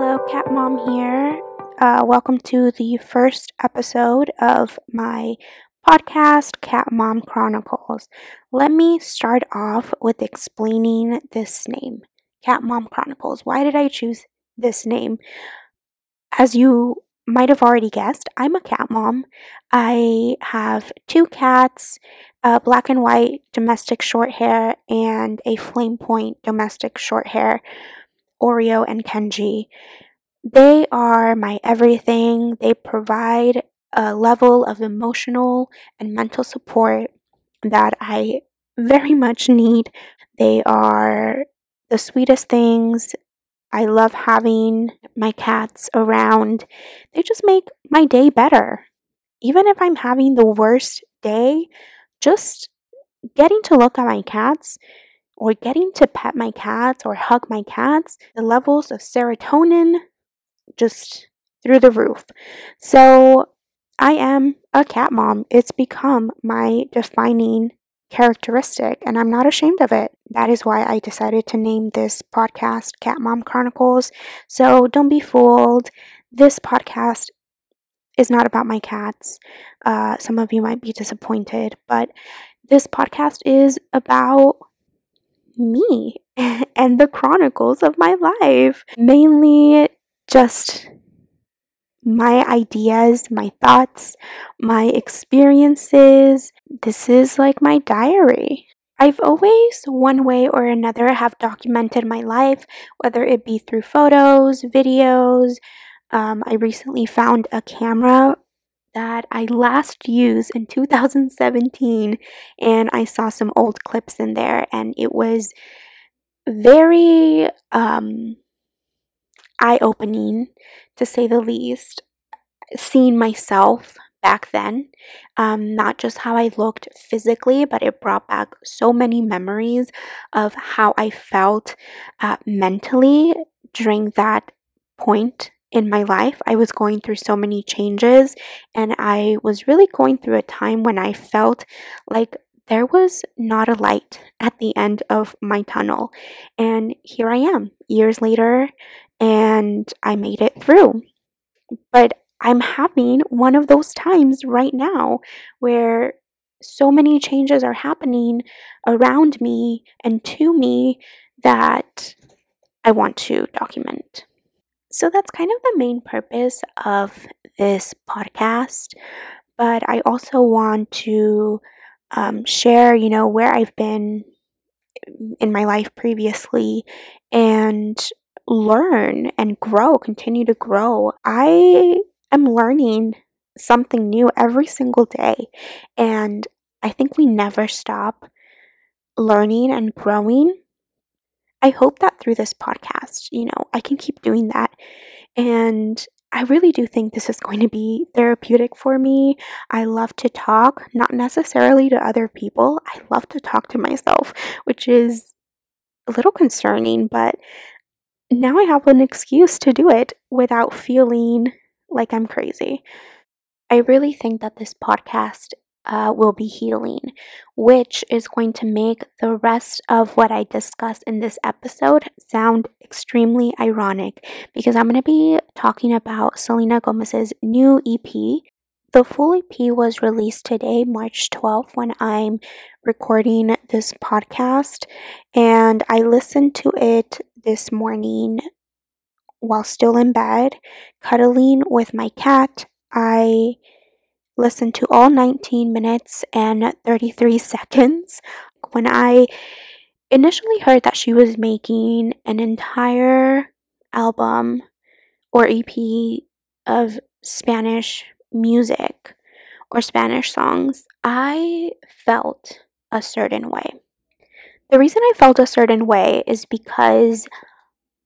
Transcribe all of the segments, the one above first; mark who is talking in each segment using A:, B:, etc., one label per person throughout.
A: Hello, Cat Mom here. Uh, welcome to the first episode of my podcast, Cat Mom Chronicles. Let me start off with explaining this name, Cat Mom Chronicles. Why did I choose this name? As you might have already guessed, I'm a cat mom. I have two cats, a black and white domestic short hair and a flame point domestic short hair, Oreo and Kenji. They are my everything. They provide a level of emotional and mental support that I very much need. They are the sweetest things. I love having my cats around. They just make my day better. Even if I'm having the worst day, just getting to look at my cats or getting to pet my cats or hug my cats, the levels of serotonin just through the roof. So I am a cat mom. It's become my defining characteristic, and I'm not ashamed of it. That is why I decided to name this podcast Cat Mom Chronicles. So don't be fooled. This podcast is not about my cats. Uh, some of you might be disappointed, but this podcast is about me and the chronicles of my life. Mainly just my ideas, my thoughts, my experiences. This is like my diary. I've always, one way or another, have documented my life, whether it be through photos, videos. Um, I recently found a camera that I last used in 2017, and I saw some old clips in there, and it was very um, eye opening to say the least. Seeing myself back then, um, not just how I looked physically, but it brought back so many memories of how I felt uh, mentally during that point in my life. I was going through so many changes, and I was really going through a time when I felt like there was not a light at the end of my tunnel. And here I am, years later, and I made it through. But I'm having one of those times right now where so many changes are happening around me and to me that I want to document. So that's kind of the main purpose of this podcast. But I also want to um, share, you know, where I've been in my life previously and learn and grow, continue to grow. I am learning something new every single day. And I think we never stop learning and growing. I hope that through this podcast, you know, I can keep doing that. And I really do think this is going to be therapeutic for me. I love to talk, not necessarily to other people. I love to talk to myself, which is a little concerning, but now I have an excuse to do it without feeling like I'm crazy. I really think that this podcast uh, will be healing, which is going to make the rest of what I discuss in this episode sound extremely ironic because I'm going to be talking about Selena Gomez's new EP. The full EP was released today, March 12th, when I'm recording this podcast, and I listened to it this morning while still in bed, cuddling with my cat. I listened to all 19 minutes and 33 seconds. When I initially heard that she was making an entire album or EP of Spanish music or Spanish songs, I felt a certain way. The reason I felt a certain way is because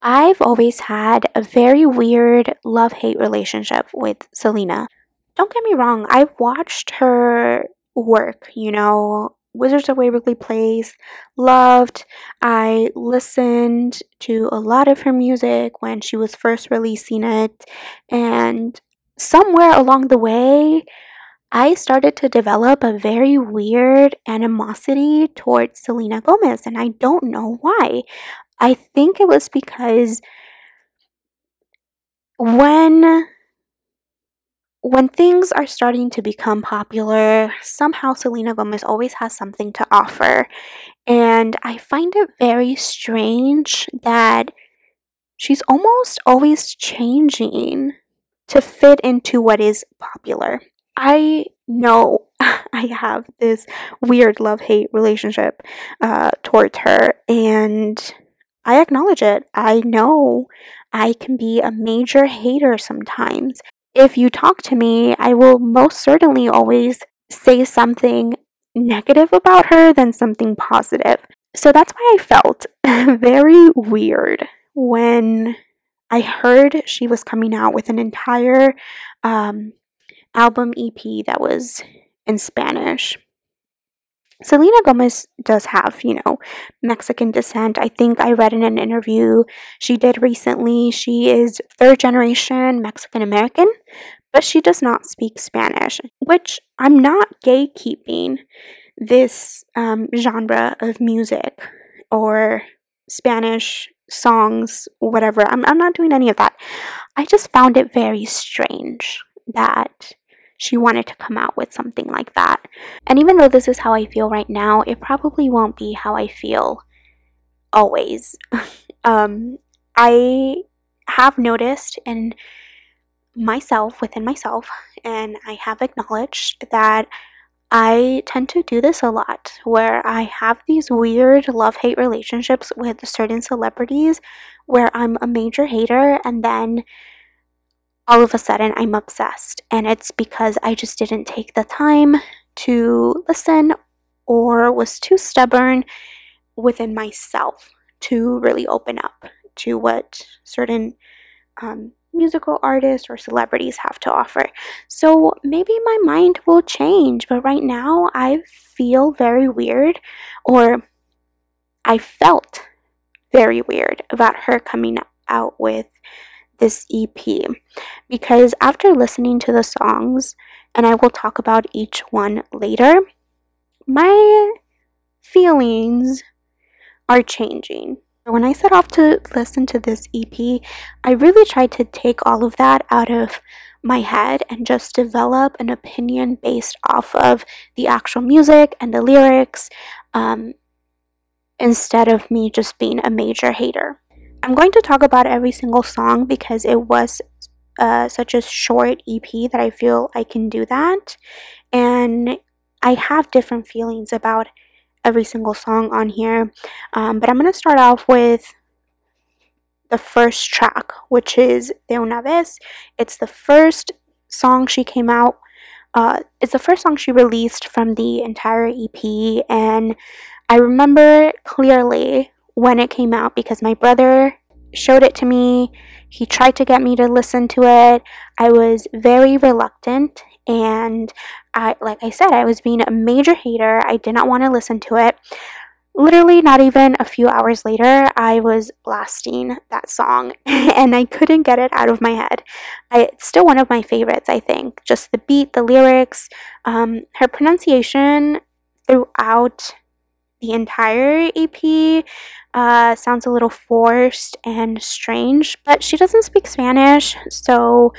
A: I've always had a very weird love hate relationship with Selena. Don't get me wrong, I've watched her work, you know, Wizards of Waverly Place, loved. I listened to a lot of her music when she was first releasing it, and somewhere along the way, I started to develop a very weird animosity towards Selena Gomez, and I don't know why. I think it was because when when things are starting to become popular, somehow Selena Gomez always has something to offer. And I find it very strange that she's almost always changing to fit into what is popular. I know I have this weird love hate relationship uh, towards her, and I acknowledge it. I know I can be a major hater sometimes. If you talk to me, I will most certainly always say something negative about her than something positive. So that's why I felt very weird when I heard she was coming out with an entire um, album EP that was in Spanish. Selena Gomez does have, you know, Mexican descent. I think I read in an interview she did recently. She is third generation Mexican American, but she does not speak Spanish, which I'm not gatekeeping this um, genre of music or Spanish songs, whatever. I'm, I'm not doing any of that. I just found it very strange that she wanted to come out with something like that. And even though this is how I feel right now, it probably won't be how I feel always. um, I have noticed in myself, within myself, and I have acknowledged that I tend to do this a lot where I have these weird love hate relationships with certain celebrities where I'm a major hater and then all of a sudden I'm obsessed. And it's because I just didn't take the time to listen or was too stubborn within myself to really open up to what certain um, musical artists or celebrities have to offer. So maybe my mind will change, but right now I feel very weird, or I felt very weird about her coming out with this EP because after listening to the songs, and I will talk about each one later, my feelings are changing. When I set off to listen to this EP, I really tried to take all of that out of my head and just develop an opinion based off of the actual music and the lyrics um, instead of me just being a major hater. I'm going to talk about every single song because it was uh, such a short EP that I feel I can do that. And I have different feelings about every single song on here. Um, but I'm going to start off with the first track, which is De Una Vez. It's the first song she came out. Uh, it's the first song she released from the entire EP, and I remember clearly when it came out because my brother showed it to me. He tried to get me to listen to it. I was very reluctant and I like I said I was being a major hater. I did not want to listen to it. Literally not even a few hours later, I was blasting that song and I couldn't get it out of my head. I, it's still one of my favorites, I think. Just the beat, the lyrics, um, her pronunciation throughout the entire EP uh, sounds a little forced and strange, but she doesn't speak Spanish, so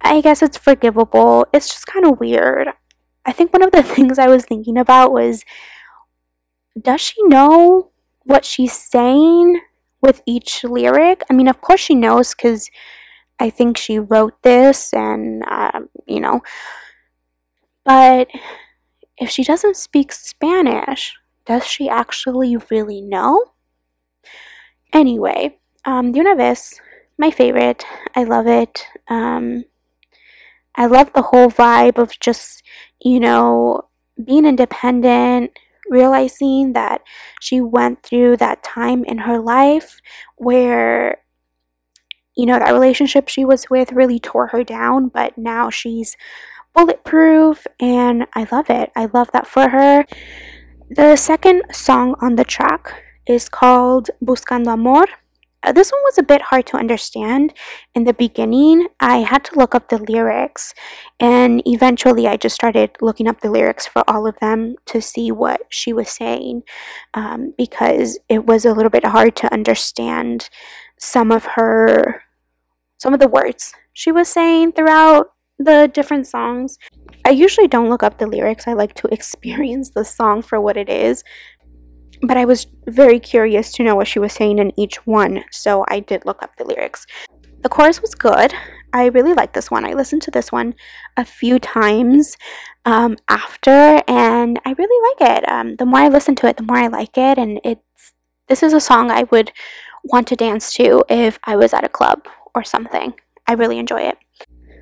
A: I guess it's forgivable. It's just kind of weird. I think one of the things I was thinking about was does she know what she's saying with each lyric? I mean, of course she knows because I think she wrote this and, um, you know, but if she doesn't speak Spanish, does she actually really know? Anyway, um, my favorite. I love it. Um, I love the whole vibe of just, you know, being independent, realizing that she went through that time in her life where, you know, that relationship she was with really tore her down, but now she's bulletproof and I love it. I love that for her. The second song on the track is called Buscando Amor. Uh, this one was a bit hard to understand in the beginning. I had to look up the lyrics, and eventually I just started looking up the lyrics for all of them to see what she was saying um, because it was a little bit hard to understand some of her some of the words she was saying throughout the different songs. I usually don't look up the lyrics. I like to experience the song for what it is. But I was very curious to know what she was saying in each one, so I did look up the lyrics. The chorus was good. I really like this one. I listened to this one a few times um, after, and I really like it. Um, the more I listen to it, the more I like it, and it's this is a song I would want to dance to if I was at a club or something. I really enjoy it.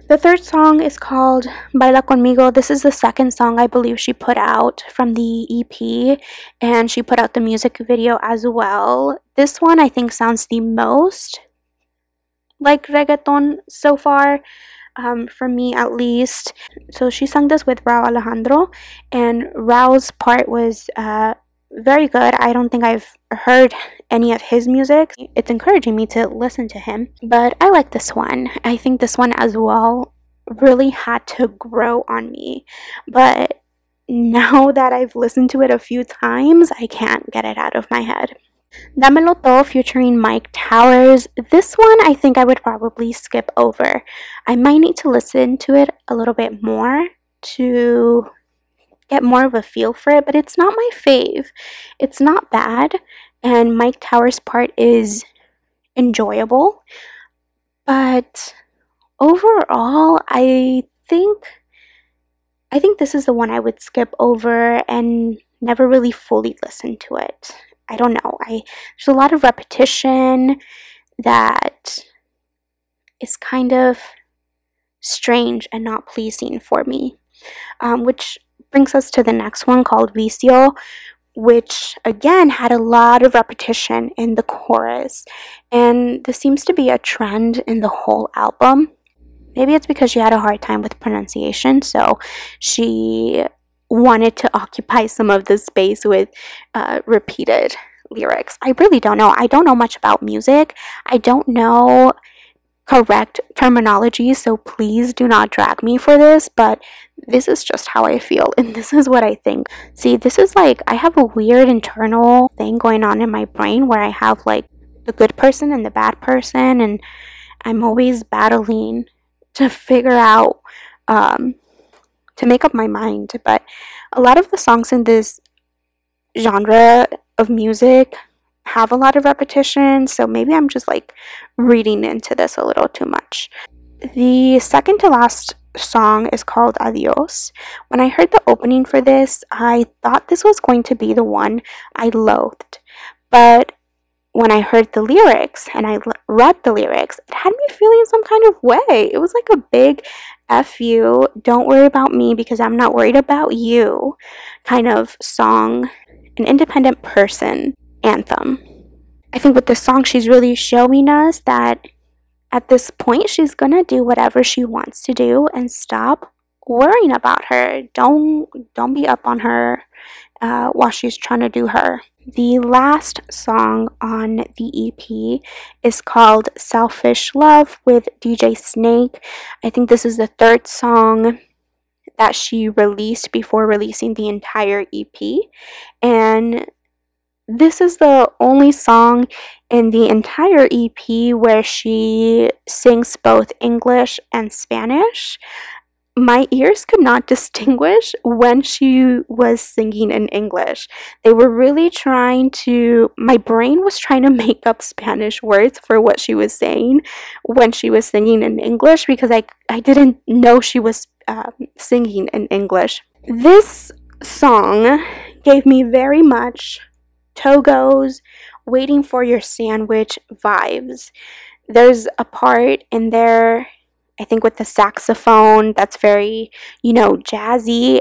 A: The third song is called Baila Conmigo. This is the second song I believe she put out from the EP, and she put out the music video as well. This one I think sounds the most like reggaeton so far, um, for me at least. So she sang this with Rauw Alejandro, and Rauw's part was uh, very good. I don't think I've heard any of his music. It's encouraging me to listen to him, but I like this one. I think this one as well really had to grow on me, but now that I've listened to it a few times, I can't get it out of my head. Damelo Todo featuring Myke Towers. This one I think I would probably skip over. I might need to listen to it a little bit more to get more of a feel for it, but it's not my fave. It's not bad, and Myke Towers' part is enjoyable, but overall, I think I think this is the one I would skip over and never really fully listen to it. I don't know. I there's a lot of repetition that is kind of strange and not pleasing for me. Um, which brings us to the next one called Vicio, which again had a lot of repetition in the chorus. And this seems to be a trend in the whole album. Maybe it's because she had a hard time with pronunciation, so she wanted to occupy some of the space with uh, repeated lyrics. I really don't know. I don't know much about music. I don't know correct terminology, so please do not drag me for this, but this is just how I feel and this is what I think. See, this is like I have a weird internal thing going on in my brain where I have like the good person and the bad person, and I'm always battling to figure out um, to make up my mind. But a lot of the songs in this genre of music have a lot of repetition, so maybe I'm just like reading into this a little too much. The second to last song is called Adios. When I heard the opening for this, I thought this was going to be the one I loathed. But when I heard the lyrics and I read the lyrics, it had me feeling some kind of way. It was like a big F you, don't worry about me because I'm not worried about you kind of song, an independent person anthem. I think with this song, she's really showing us that at this point, she's gonna do whatever she wants to do and stop worrying about her. Don't don't be up on her uh, while she's trying to do her. The last song on the EP is called Selfish Love with DJ Snake. I think this is the third song that she released before releasing the entire EP. And this is the only song in the entire EP where she sings both English and Spanish. My ears could not distinguish when she was singing in English. They were really trying to, my brain was trying to make up Spanish words for what she was saying when she was singing in English because I, I didn't know she was um, singing in English. This song gave me very much Togo's waiting for your sandwich vibes. There's a part in there, I think, with the saxophone that's very, you know, jazzy.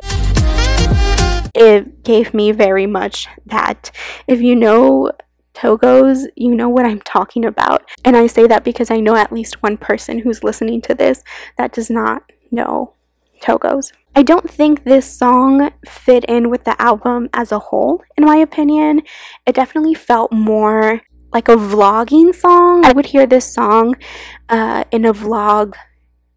A: It gave me very much that. If you know Togo's, you know what I'm talking about. And I say that because I know at least one person who's listening to this that does not know Togo's. I don't think this song fit in with the album as a whole, in my opinion. It definitely felt more like a vlogging song. I would hear this song uh, in a vlog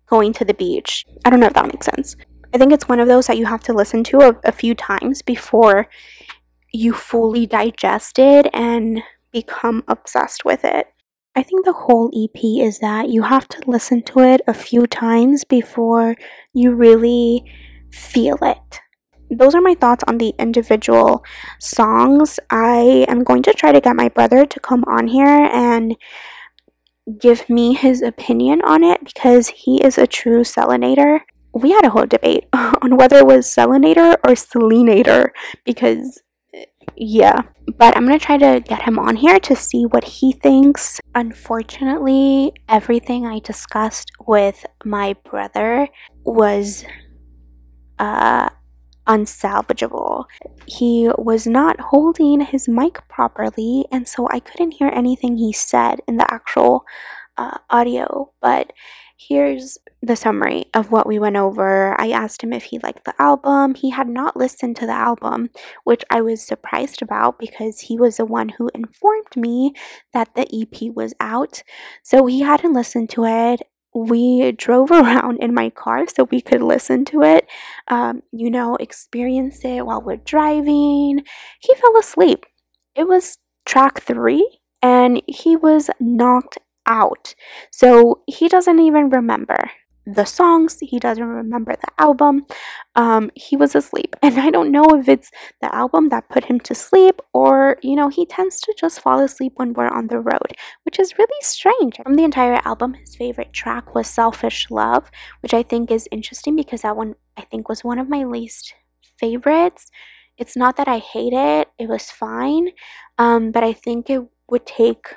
A: going to the beach. I don't know if that makes sense. I think it's one of those that you have to listen to a, a few times before you fully digest it and become obsessed with it. I think the whole EP is that you have to listen to it a few times before you really feel it. Those are my thoughts on the individual songs. I am going to try to get my brother to come on here and give me his opinion on it because he is a true Selinator. We had a whole debate on whether it was Selinator or Selinator because, yeah. But I'm gonna try to get him on here to see what he thinks. Unfortunately, everything I discussed with my brother was uh, unsalvageable. He was not holding his mic properly, and so I couldn't hear anything he said in the actual uh, audio. But here's the summary of what we went over. I asked him if he liked the album. He had not listened to the album, which I was surprised about because he was the one who informed me that the EP was out. So he hadn't listened to it we drove around in my car so we could listen to it, um, you know, experience it while we're driving. He fell asleep. It was track three, and he was knocked out. So he doesn't even remember the songs, he doesn't remember the album. Um, he was asleep. And I don't know if it's the album that put him to sleep or, you know, he tends to just fall asleep when we're on the road, which is really strange. From the entire album, his favorite track was Selfish Love, which I think is interesting because that one I think was one of my least favorites. It's not that I hate it, it was fine, um, but I think it would take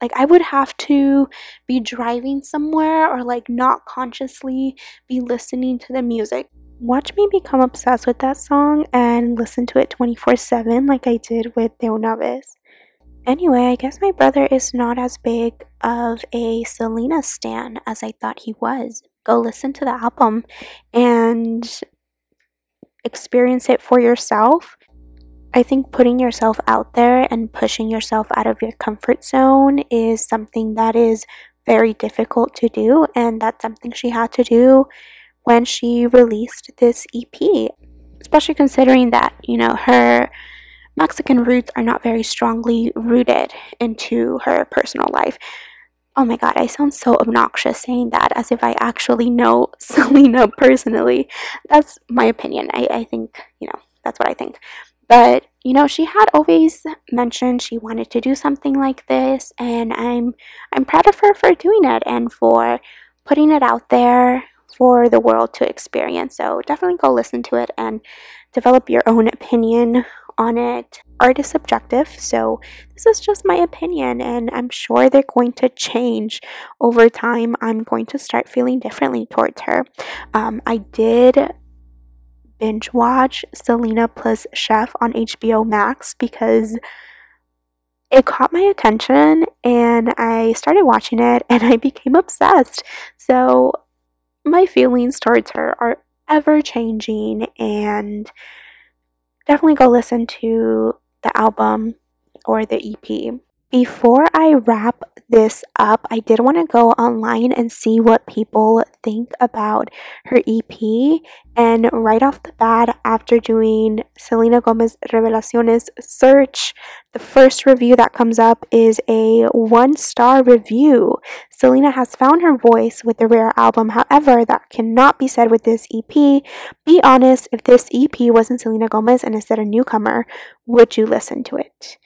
A: like I would have to be driving somewhere or like not consciously be listening to the music. Watch me become obsessed with that song and listen to it 24 7 like I did with De Una Vez. Anyway, I guess my brother is not as big of a Selena stan as I thought he was. Go listen to the album and experience it for yourself I think putting yourself out there and pushing yourself out of your comfort zone is something that is very difficult to do, and that's something she had to do when she released this EP, especially considering that, you know, her Mexican roots are not very strongly rooted into her personal life. Oh my god, I sound so obnoxious saying that as if I actually know Selena personally. That's my opinion. I, I think, you know, that's what I think. But, you know, she had always mentioned she wanted to do something like this and I'm I'm proud of her for doing it and for putting it out there for the world to experience. So definitely go listen to it and develop your own opinion on it. Art is subjective, so this is just my opinion, and I'm sure they're going to change over time. I'm going to start feeling differently towards her. Um, I did binge watch Selena plus Chef on HBO Max because it caught my attention and I started watching it and I became obsessed. So my feelings towards her are ever changing and definitely go listen to the album or the EP. Before I wrap this up, I did want to go online and see what people think about her EP. And right off the bat, after doing Selena Gomez Revelaciones search, the first review that comes up is a one star review. Selena has found her voice with the rare album, however, that cannot be said with this EP. Be honest, if this EP wasn't Selena Gomez and instead a newcomer, would you listen to it?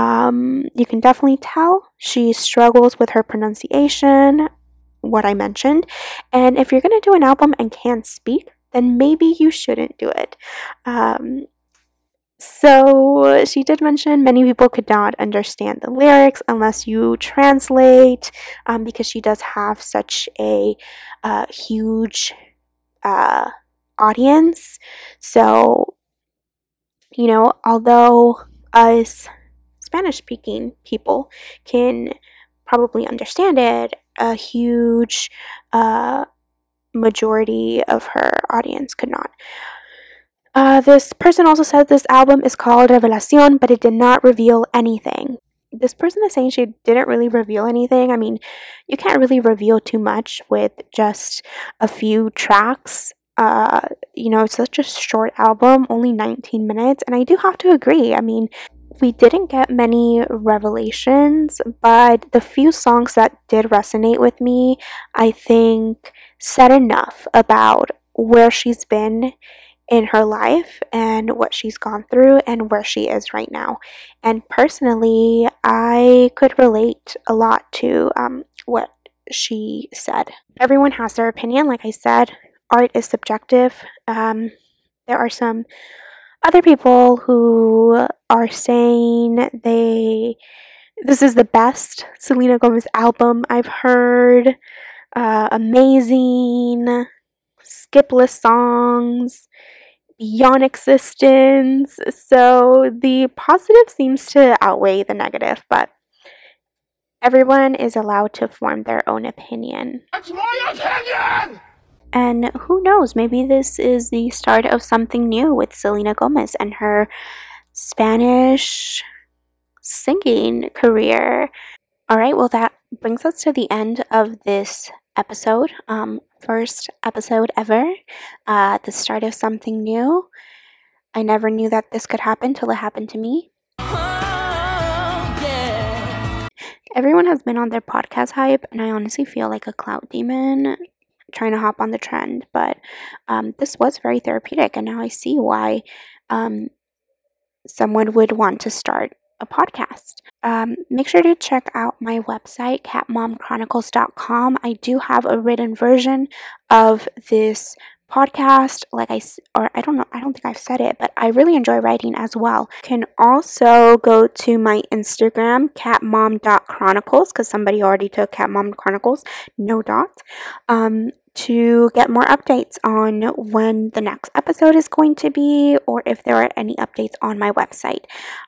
A: Um, you can definitely tell she struggles with her pronunciation, what I mentioned. And if you're going to do an album and can't speak, then maybe you shouldn't do it. Um, so she did mention many people could not understand the lyrics unless you translate, um, because she does have such a uh, huge uh, audience. So, you know, although us Spanish speaking people can probably understand it, a huge uh, majority of her audience could not. Uh, this person also said this album is called Revelacion, but it did not reveal anything. This person is saying she didn't really reveal anything. I mean, you can't really reveal too much with just a few tracks. Uh, you know, it's such a short album, only 19 minutes, and I do have to agree. I mean, we didn't get many revelations, but the few songs that did resonate with me, I think, said enough about where she's been in her life and what she's gone through and where she is right now. And personally, I could relate a lot to um, what she said. Everyone has their opinion, like I said, art is subjective. Um, there are some other people who are saying they this is the best Selena Gomez album I've heard. Uh, amazing, skipless songs, beyond existence. So the positive seems to outweigh the negative, but everyone is allowed to form their own opinion.
B: My opinion!
A: And who knows, maybe this is the start of something new with Selena Gomez and her Spanish singing career. All right, well, that brings us to the end of this episode. Um, first episode ever, uh, the start of something new. I never knew that this could happen till it happened to me. Everyone has been on their podcast hype, and I honestly feel like a clout demon trying to hop on the trend. But um, this was very therapeutic, and now I see why um, someone would want to start a podcast. Um, make sure to check out my website, catmomchronicles.com. I do have a written version of this podcast like i or i don't know i don't think i've said it but i really enjoy writing as well you can also go to my instagram catmom.chronicles because somebody already took catmom chronicles no dot um, to get more updates on when the next episode is going to be or if there are any updates on my website.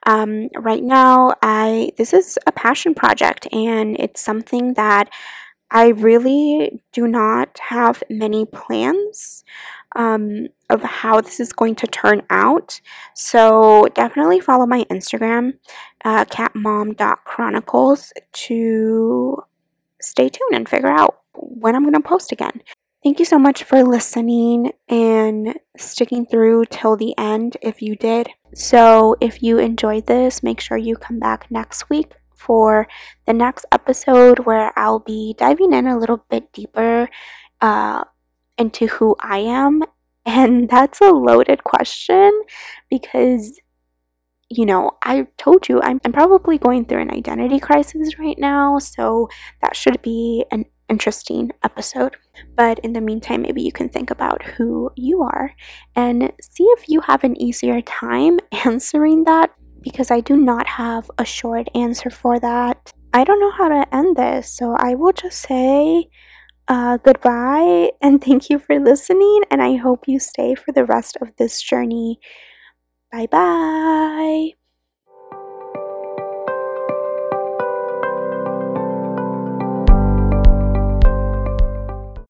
A: Um, right now, I this is a passion project and it's something that I really do not have many plans um, of how this is going to turn out. So definitely follow my Instagram, uh, catmom.chronicles, to stay tuned and figure out when I'm going to post again. Thank you so much for listening and sticking through till the end if you did. So, if you enjoyed this, make sure you come back next week for the next episode where I'll be diving in a little bit deeper uh, into who I am. And that's a loaded question because you know, I told you I'm, I'm probably going through an identity crisis right now, so that should be an interesting episode. But in the meantime, maybe you can think about who you are and see if you have an easier time answering that because I do not have a short answer for that. I don't know how to end this, so I will just say uh, goodbye and thank you for listening. And I hope you stay for the rest of this journey. Bye bye.